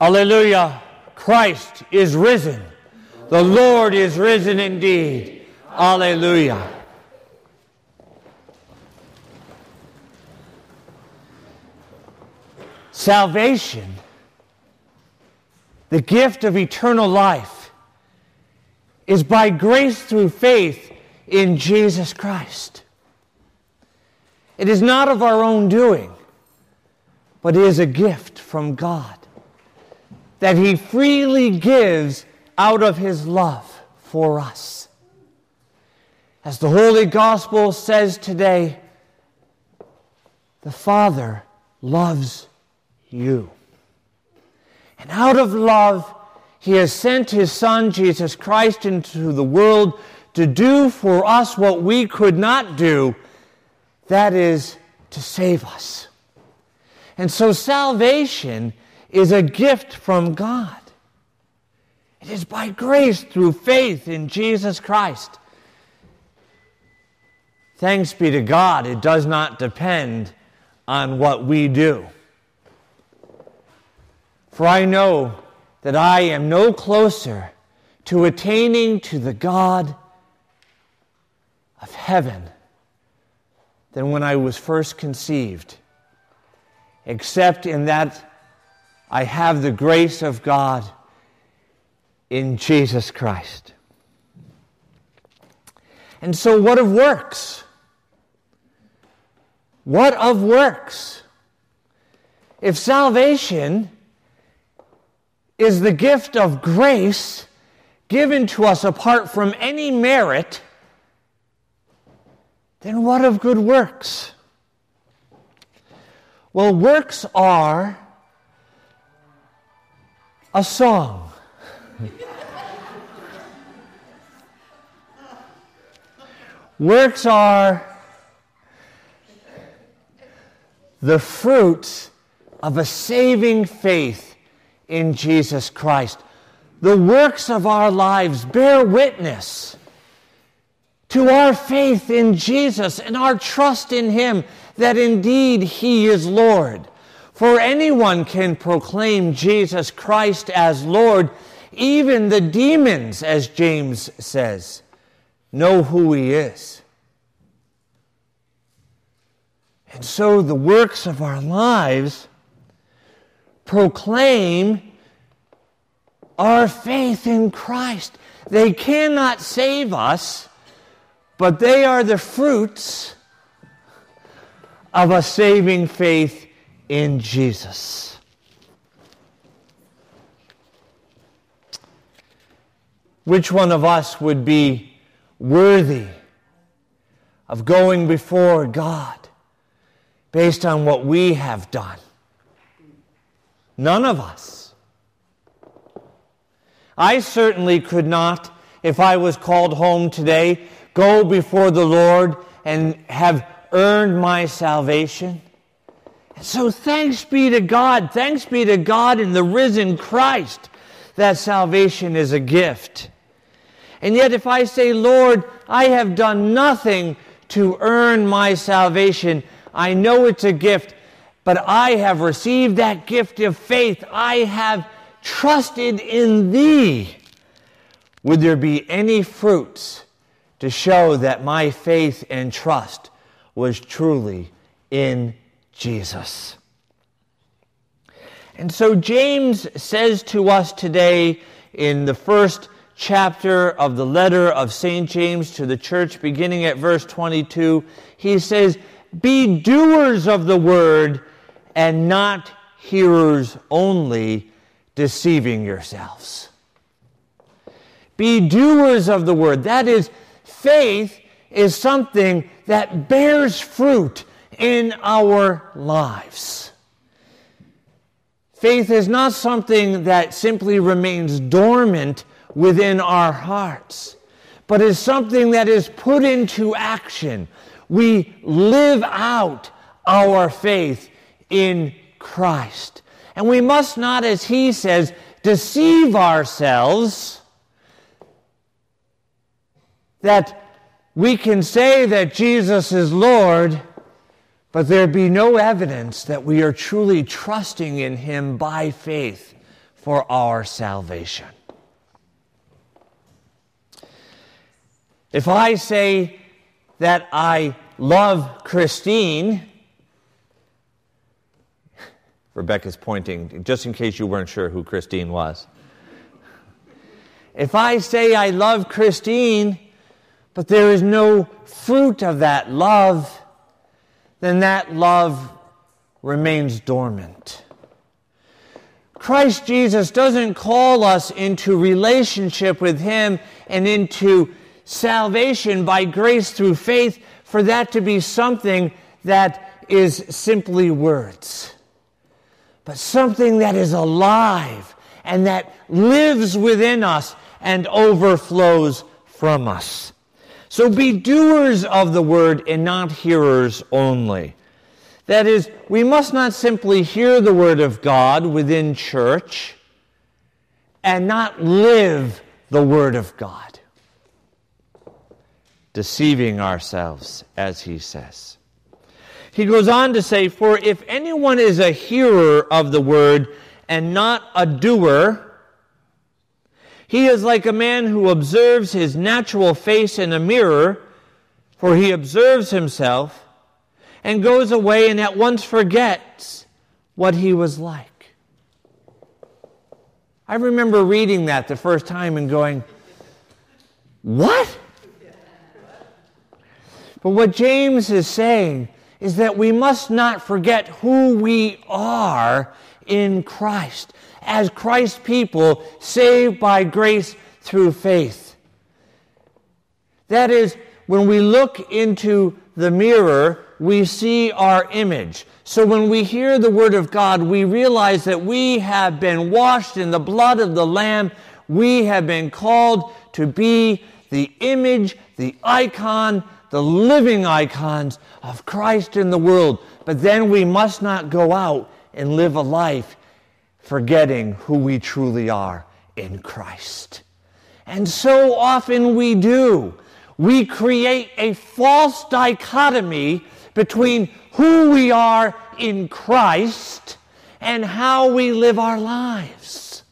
Alleluia. Christ is risen. The Lord is risen indeed. Alleluia. Salvation, the gift of eternal life, is by grace through faith in Jesus Christ. It is not of our own doing, but is a gift from God that He freely gives out of His love for us. As the Holy Gospel says today, the Father loves you. And out of love, He has sent His Son, Jesus Christ, into the world to do for us what we could not do that is, to save us. And so salvation is a gift from God. It is by grace through faith in Jesus Christ. Thanks be to God, it does not depend on what we do. For I know that I am no closer to attaining to the God of heaven than when I was first conceived, except in that I have the grace of God in Jesus Christ. And so, what of works? What of works? If salvation is the gift of grace given to us apart from any merit, then what of good works? Well, works are a song. Works are the fruits of a saving faith in Jesus Christ. The works of our lives bear witness to our faith in Jesus and our trust in Him that indeed He is Lord. For anyone can proclaim Jesus Christ as Lord, even the demons, as James says, know who He is. And so the works of our lives proclaim our faith in Christ. They cannot save us but they are the fruits of a saving faith in Jesus. Which one of us would be worthy of going before God based on what we have done? None of us. I certainly could not, if I was called home today, go before the Lord and have earned my salvation. So thanks be to God. Thanks be to God in the risen Christ that salvation is a gift. And yet, if I say, Lord, I have done nothing to earn my salvation, I know it's a gift, but I have received that gift of faith. I have trusted in Thee. Would there be any fruits to show that my faith and trust was truly in Jesus. And so James says to us today in the first chapter of the letter of St. James to the church, beginning at verse 22, he says, Be doers of the word and not hearers only, deceiving yourselves. Be doers of the word. That is, faith is something that bears fruit in our lives. Faith is not something that simply remains dormant within our hearts, but is something that is put into action. We live out our faith in Christ. And we must not, as he says, deceive ourselves that we can say that Jesus is Lord, but there be no evidence that we are truly trusting in Him by faith for our salvation. If I say that I love Christine, Rebecca's pointing, just in case you weren't sure who Christine was. If I say I love Christine, but there is no fruit of that love, then that love remains dormant. Christ Jesus doesn't call us into relationship with Him and into salvation by grace through faith for that to be something that is simply words, but something that is alive and that lives within us and overflows from us. So be doers of the word and not hearers only. That is, we must not simply hear the word of God within church and not live the word of God deceiving ourselves, as he says. He goes on to say, For if anyone is a hearer of the word and not a doer, he is like a man who observes his natural face in a mirror, for he observes himself and goes away and at once forgets what he was like. I remember reading that the first time and going, What? But what James is saying is that we must not forget who we are in Christ as Christ's people saved by grace through faith. That is, when we look into the mirror, we see our image. So when we hear the Word of God, we realize that we have been washed in the blood of the Lamb. We have been called to be the image, the icon, the living icons of Christ in the world. But then we must not go out and live a life forgetting who we truly are in Christ. And so often we do. We create a false dichotomy between who we are in Christ and how we live our lives.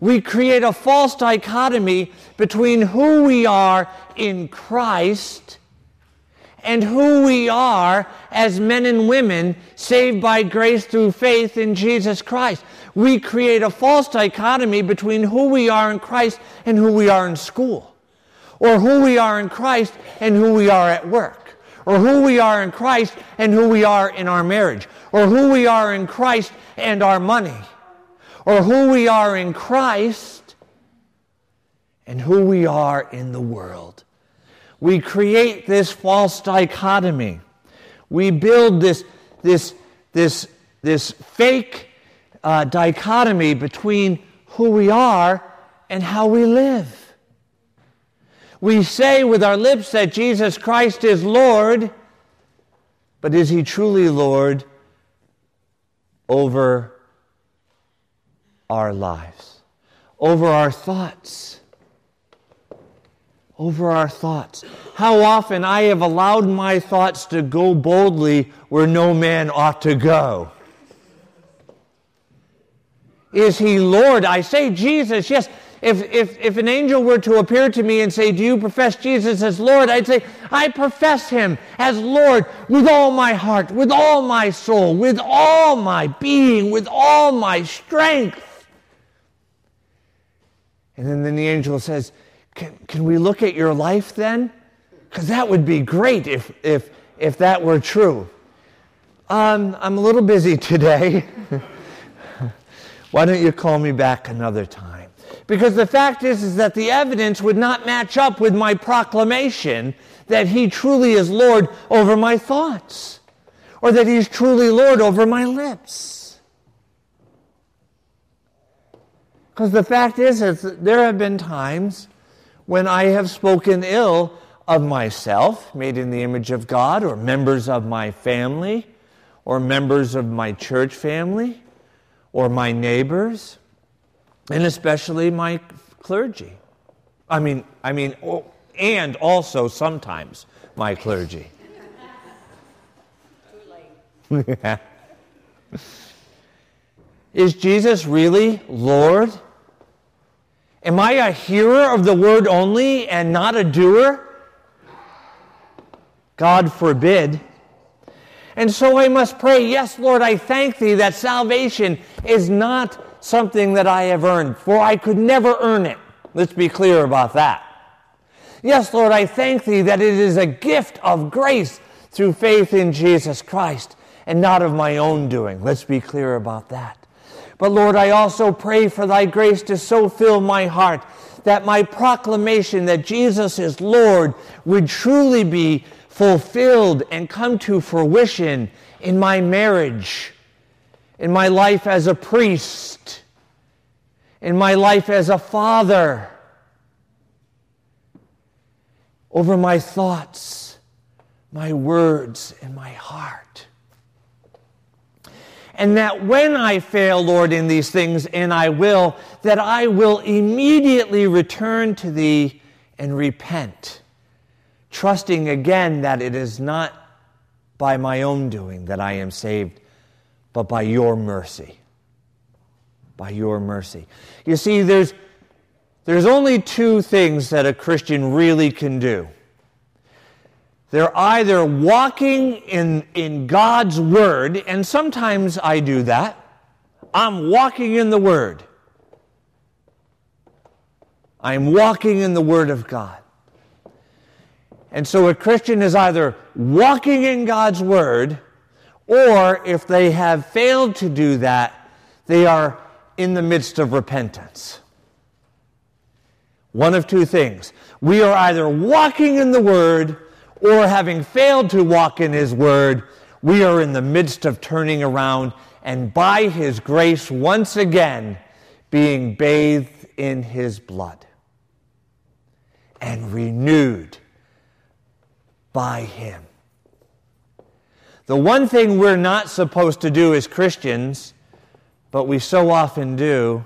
We create a false dichotomy between who we are in Christ and who we are as men and women saved by grace through faith in Jesus Christ. We create a false dichotomy between who we are in Christ and who we are in school, or who we are in Christ and who we are at work, or who we are in Christ and who we are in our marriage, or who we are in Christ and our money, or who we are in Christ and who we are in the world. We create this false dichotomy. We build this, this, this, this fake uh, dichotomy between who we are and how we live. We say with our lips that Jesus Christ is Lord, but is he truly Lord over our lives, over our thoughts? Over our thoughts. How often I have allowed my thoughts to go boldly where no man ought to go. Is he Lord? I say Jesus, yes. If, if, if an angel were to appear to me and say, Do you profess Jesus as Lord? I'd say, I profess him as Lord with all my heart, with all my soul, with all my being, with all my strength. And then, then the angel says, can, can we look at your life then? Because that would be great if, if, if that were true. Um, I'm a little busy today. Why don't you call me back another time? Because the fact is, is that the evidence would not match up with my proclamation that He truly is Lord over my thoughts, or that He's truly Lord over my lips. Because the fact is, is there have been times when I have spoken ill of myself, made in the image of God, or members of my family, or members of my church family, or my neighbors, and especially my clergy. I mean, I mean, and also sometimes my clergy. Is Jesus really Lord? Am I a hearer of the word only and not a doer? God forbid. And so I must pray, Yes, Lord, I thank thee that salvation is not something that I have earned, for I could never earn it. Let's be clear about that. Yes, Lord, I thank thee that it is a gift of grace through faith in Jesus Christ and not of my own doing. Let's be clear about that. But Lord, I also pray for thy grace to so fill my heart that my proclamation that Jesus is Lord would truly be fulfilled and come to fruition in my marriage, in my life as a priest, in my life as a father, over my thoughts, my words, and my heart. And that when I fail, Lord, in these things, and I will, that I will immediately return to Thee and repent, trusting again that it is not by my own doing that I am saved, but by Your mercy. By Your mercy. You see, there's, there's only two things that a Christian really can do they're either walking in, in God's Word, and sometimes I do that. I'm walking in the Word. I'm walking in the Word of God. And so a Christian is either walking in God's Word, or if they have failed to do that, they are in the midst of repentance. One of two things. We are either walking in the Word, or having failed to walk in His Word, we are in the midst of turning around and by His grace once again being bathed in His blood and renewed by Him. The one thing we're not supposed to do as Christians, but we so often do,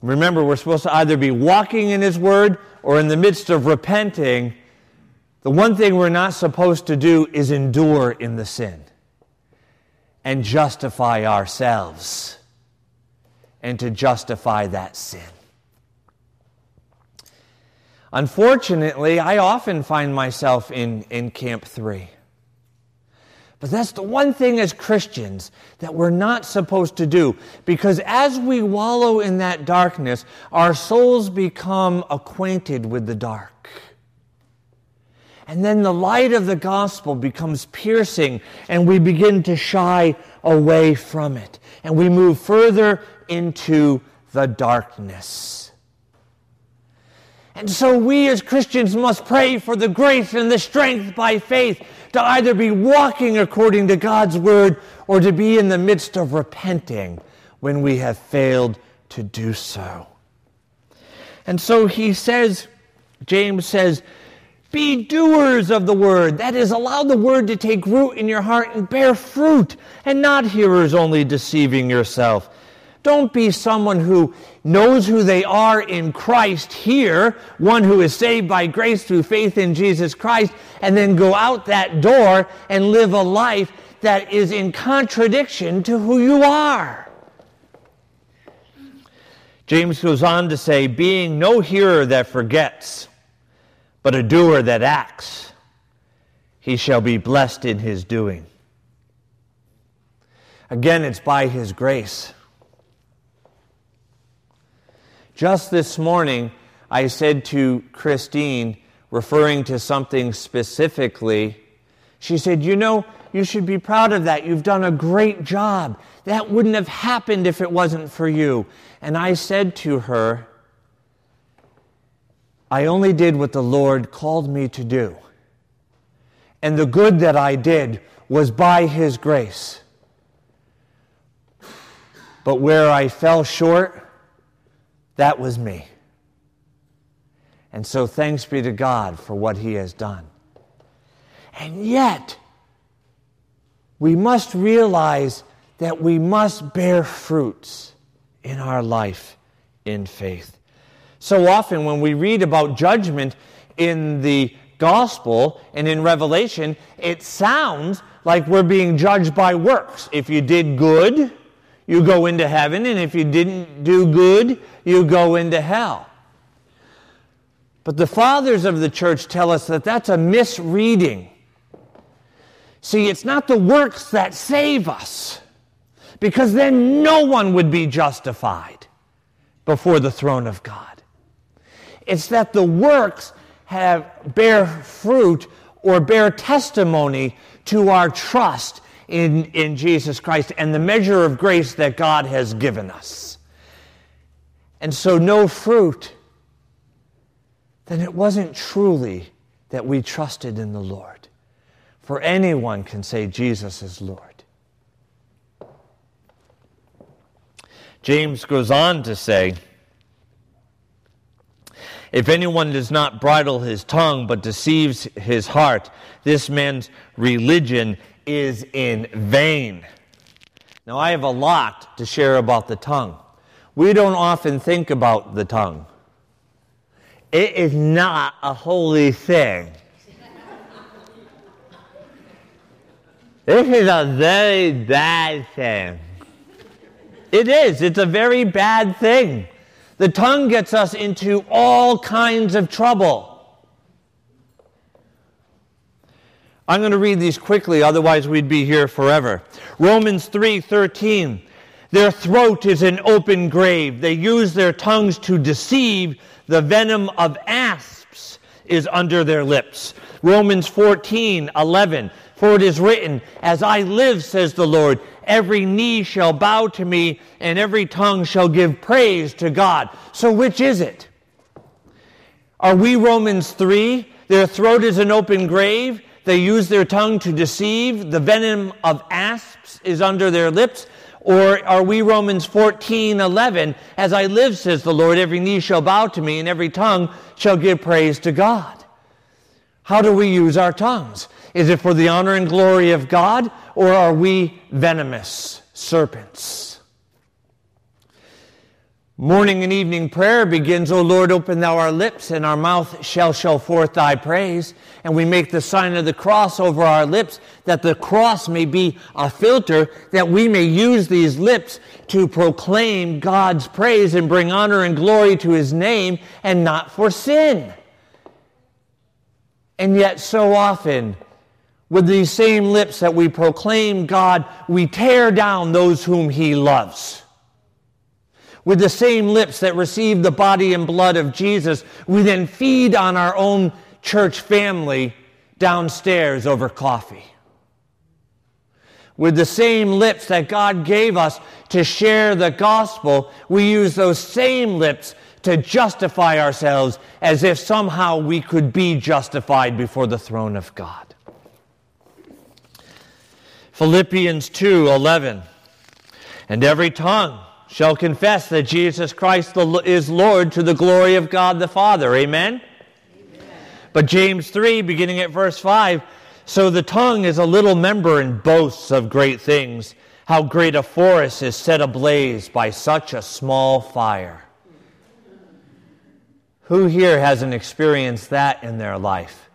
remember, we're supposed to either be walking in His Word or in the midst of repenting the one thing we're not supposed to do is endure in the sin and justify ourselves and to justify that sin. Unfortunately, I often find myself in, in Camp 3. But that's the one thing as Christians that we're not supposed to do. Because as we wallow in that darkness, our souls become acquainted with the dark. And then the light of the gospel becomes piercing, and we begin to shy away from it. And we move further into the darkness. And so we as Christians must pray for the grace and the strength by faith to either be walking according to God's word or to be in the midst of repenting when we have failed to do so. And so he says, James says, be doers of the word. That is, allow the word to take root in your heart and bear fruit, and not hearers only deceiving yourself. Don't be someone who knows who they are in Christ here, one who is saved by grace through faith in Jesus Christ, and then go out that door and live a life that is in contradiction to who you are. James goes on to say, being no hearer that forgets but a doer that acts, he shall be blessed in his doing. Again, it's by his grace. Just this morning, I said to Christine, referring to something specifically, she said, You know, you should be proud of that. You've done a great job. That wouldn't have happened if it wasn't for you. And I said to her, I only did what the Lord called me to do. And the good that I did was by His grace. But where I fell short, that was me. And so thanks be to God for what He has done. And yet, we must realize that we must bear fruits in our life in faith. So often, when we read about judgment in the gospel and in Revelation, it sounds like we're being judged by works. If you did good, you go into heaven, and if you didn't do good, you go into hell. But the fathers of the church tell us that that's a misreading. See, it's not the works that save us, because then no one would be justified before the throne of God. It's that the works have bear fruit or bear testimony to our trust in, in Jesus Christ and the measure of grace that God has given us. And so, no fruit, then it wasn't truly that we trusted in the Lord. For anyone can say Jesus is Lord. James goes on to say, if anyone does not bridle his tongue but deceives his heart, this man's religion is in vain. Now, I have a lot to share about the tongue. We don't often think about the tongue, it is not a holy thing. this is a very bad thing. It is, it's a very bad thing. The tongue gets us into all kinds of trouble. I'm going to read these quickly, otherwise, we'd be here forever. Romans 3 13. Their throat is an open grave. They use their tongues to deceive. The venom of asps is under their lips. Romans 14 11. For it is written, As I live, says the Lord, every knee shall bow to me, and every tongue shall give praise to God. So, which is it? Are we Romans 3? Their throat is an open grave. They use their tongue to deceive. The venom of asps is under their lips. Or are we Romans 14, 11? As I live, says the Lord, every knee shall bow to me, and every tongue shall give praise to God. How do we use our tongues? Is it for the honor and glory of God, or are we venomous serpents? Morning and evening prayer begins, O Lord, open thou our lips, and our mouth shall show forth thy praise. And we make the sign of the cross over our lips, that the cross may be a filter, that we may use these lips to proclaim God's praise and bring honor and glory to his name, and not for sin. And yet, so often, with these same lips that we proclaim God, we tear down those whom He loves. With the same lips that receive the body and blood of Jesus, we then feed on our own church family downstairs over coffee. With the same lips that God gave us to share the gospel, we use those same lips to justify ourselves as if somehow we could be justified before the throne of God. Philippians 2 11. And every tongue shall confess that Jesus Christ is Lord to the glory of God the Father. Amen? Amen? But James 3, beginning at verse 5 So the tongue is a little member and boasts of great things. How great a forest is set ablaze by such a small fire. Who here hasn't experienced that in their life?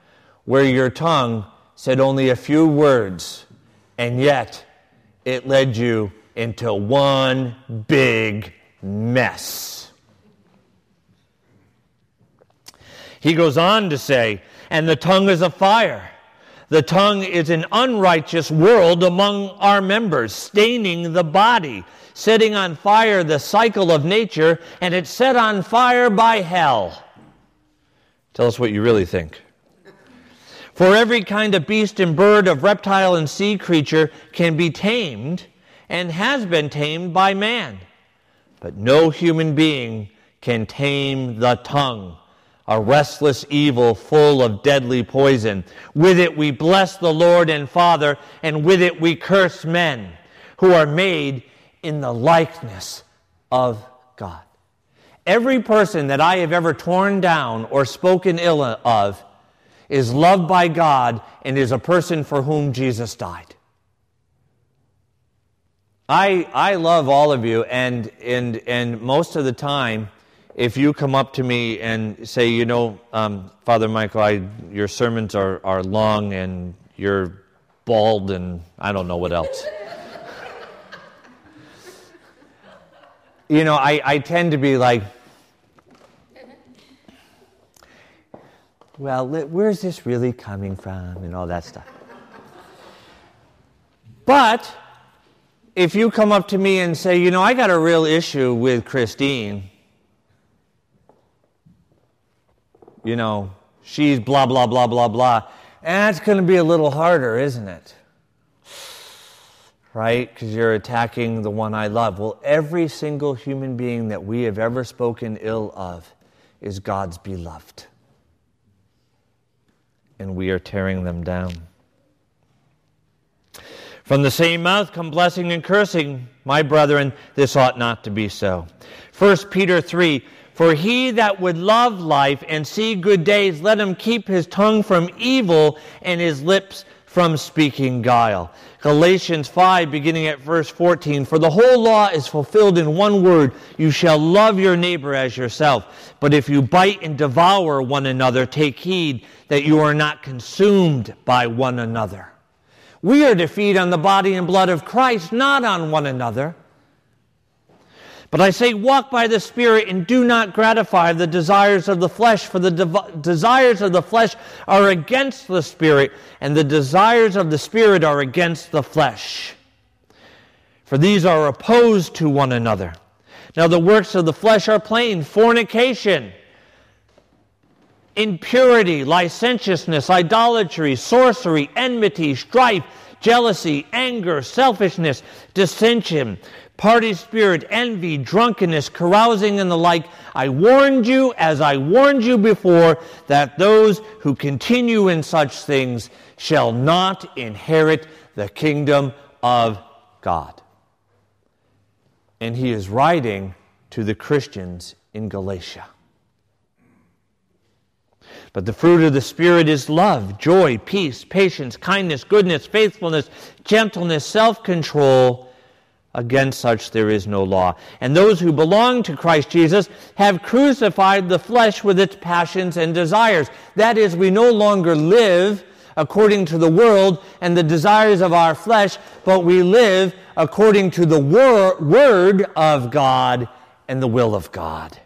Where your tongue said only a few words and yet it led you into one big mess. He goes on to say, and the tongue is a fire. The tongue is an unrighteous world among our members, staining the body, setting on fire the cycle of nature, and it's set on fire by hell. Tell us what you really think. For every kind of beast and bird, of reptile and sea creature can be tamed and has been tamed by man. But no human being can tame the tongue, a restless evil full of deadly poison. With it we bless the Lord and Father, and with it we curse men who are made in the likeness of God. Every person that I have ever torn down or spoken ill of is loved by God and is a person for whom Jesus died. I, I love all of you, and, and, and most of the time, if you come up to me and say, you know, um, Father Michael, I, your sermons are, are long and you're bald and I don't know what else. You know, I, I tend to be like, well, where's this really coming from and all that stuff. But if you come up to me and say, you know, I got a real issue with Christine, you know, she's blah, blah, blah, blah, blah, and that's going to be a little harder, isn't it? Right? Because you're attacking the one I love. Well, every single human being that we have ever spoken ill of is God's beloved and we are tearing them down. From the same mouth come blessing and cursing. My brethren, this ought not to be so. 1 Peter 3 For he that would love life and see good days, let him keep his tongue from evil and his lips from speaking guile. Galatians 5, beginning at verse 14 For the whole law is fulfilled in one word you shall love your neighbor as yourself. But if you bite and devour one another, take heed that you are not consumed by one another. We are to feed on the body and blood of Christ, not on one another. But I say, walk by the Spirit and do not gratify the desires of the flesh, for the de- desires of the flesh are against the Spirit, and the desires of the Spirit are against the flesh. For these are opposed to one another. Now, the works of the flesh are plain fornication, impurity, licentiousness, idolatry, sorcery, enmity, strife, jealousy, anger, selfishness, dissension party spirit, envy, drunkenness, carousing, and the like. I warned you, as I warned you before, that those who continue in such things shall not inherit the kingdom of God. And he is writing to the Christians in Galatia. But the fruit of the Spirit is love, joy, peace, patience, kindness, goodness, faithfulness, gentleness, self control. Against such there is no law. And those who belong to Christ Jesus have crucified the flesh with its passions and desires. That is, we no longer live according to the world and the desires of our flesh, but we live according to the wor- word of God and the will of God.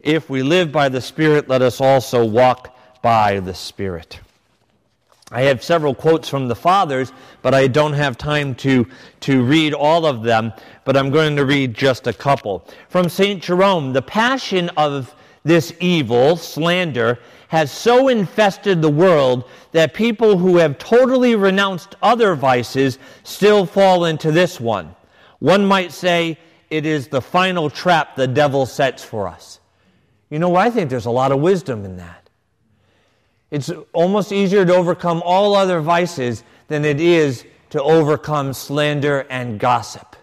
If we live by the Spirit, let us also walk by the Spirit. I have several quotes from the fathers, but I don't have time to, to read all of them, but I'm going to read just a couple. From St. Jerome, the passion of this evil, slander, has so infested the world that people who have totally renounced other vices still fall into this one. One might say it is the final trap the devil sets for us. You know, I think there's a lot of wisdom in that. It's almost easier to overcome all other vices than it is to overcome slander and gossip.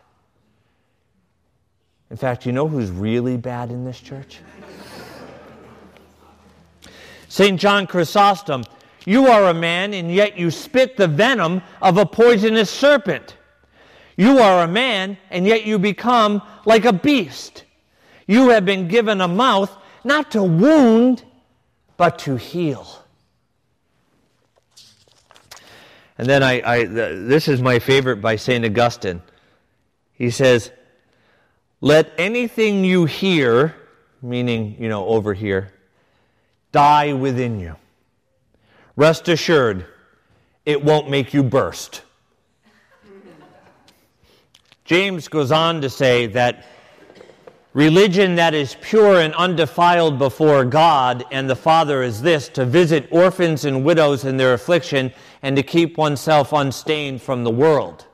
In fact, you know who's really bad in this church? St. John Chrysostom, you are a man, and yet you spit the venom of a poisonous serpent. You are a man, and yet you become like a beast. You have been given a mouth not to wound, but to heal. And then I, I this is my favorite by St. Augustine. He says, Let anything you hear, meaning, you know, over here, die within you. Rest assured, it won't make you burst. James goes on to say that Religion that is pure and undefiled before God and the Father is this to visit orphans and widows in their affliction and to keep oneself unstained from the world.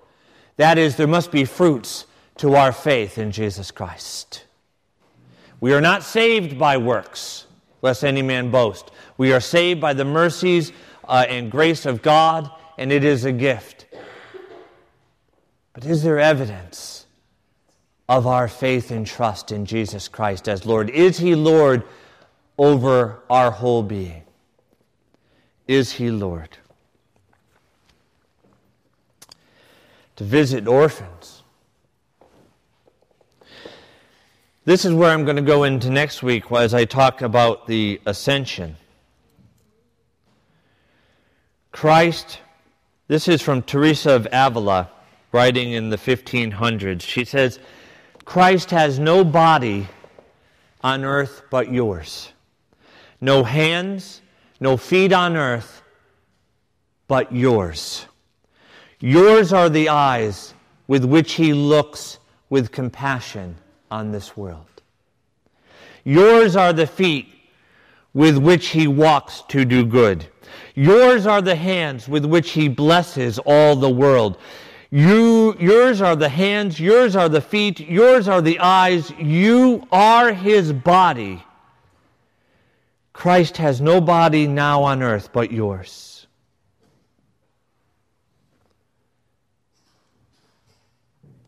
That is, there must be fruits to our faith in Jesus Christ. We are not saved by works, lest any man boast. We are saved by the mercies uh, and grace of God, and it is a gift. But is there evidence? Of our faith and trust in Jesus Christ as Lord? Is He Lord over our whole being? Is He Lord? To visit orphans. This is where I'm going to go into next week as I talk about the ascension. Christ, this is from Teresa of Avila, writing in the 1500s. She says, Christ has no body on earth but yours. No hands, no feet on earth but yours. Yours are the eyes with which he looks with compassion on this world. Yours are the feet with which he walks to do good. Yours are the hands with which he blesses all the world. You, yours are the hands, yours are the feet, yours are the eyes, you are his body. Christ has no body now on earth but yours.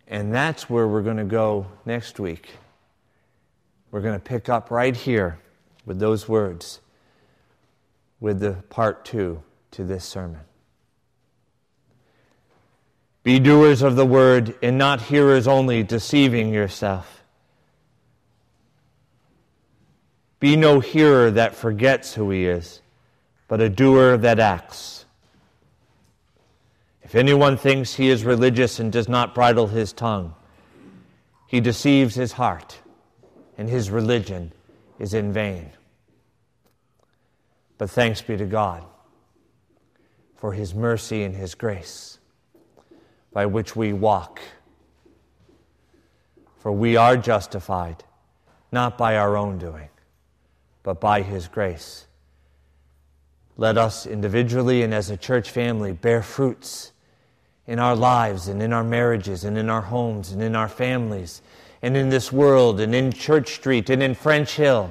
And that's where we're going to go next week. We're going to pick up right here with those words, with the part two to this sermon. Be doers of the word and not hearers only, deceiving yourself. Be no hearer that forgets who he is, but a doer that acts. If anyone thinks he is religious and does not bridle his tongue, he deceives his heart, and his religion is in vain. But thanks be to God for his mercy and his grace by which we walk. For we are justified not by our own doing, but by His grace. Let us individually and as a church family bear fruits in our lives and in our marriages and in our homes and in our families and in this world and in Church Street and in French Hill.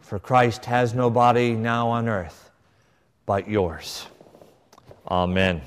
For Christ has no body now on earth but yours. Amen.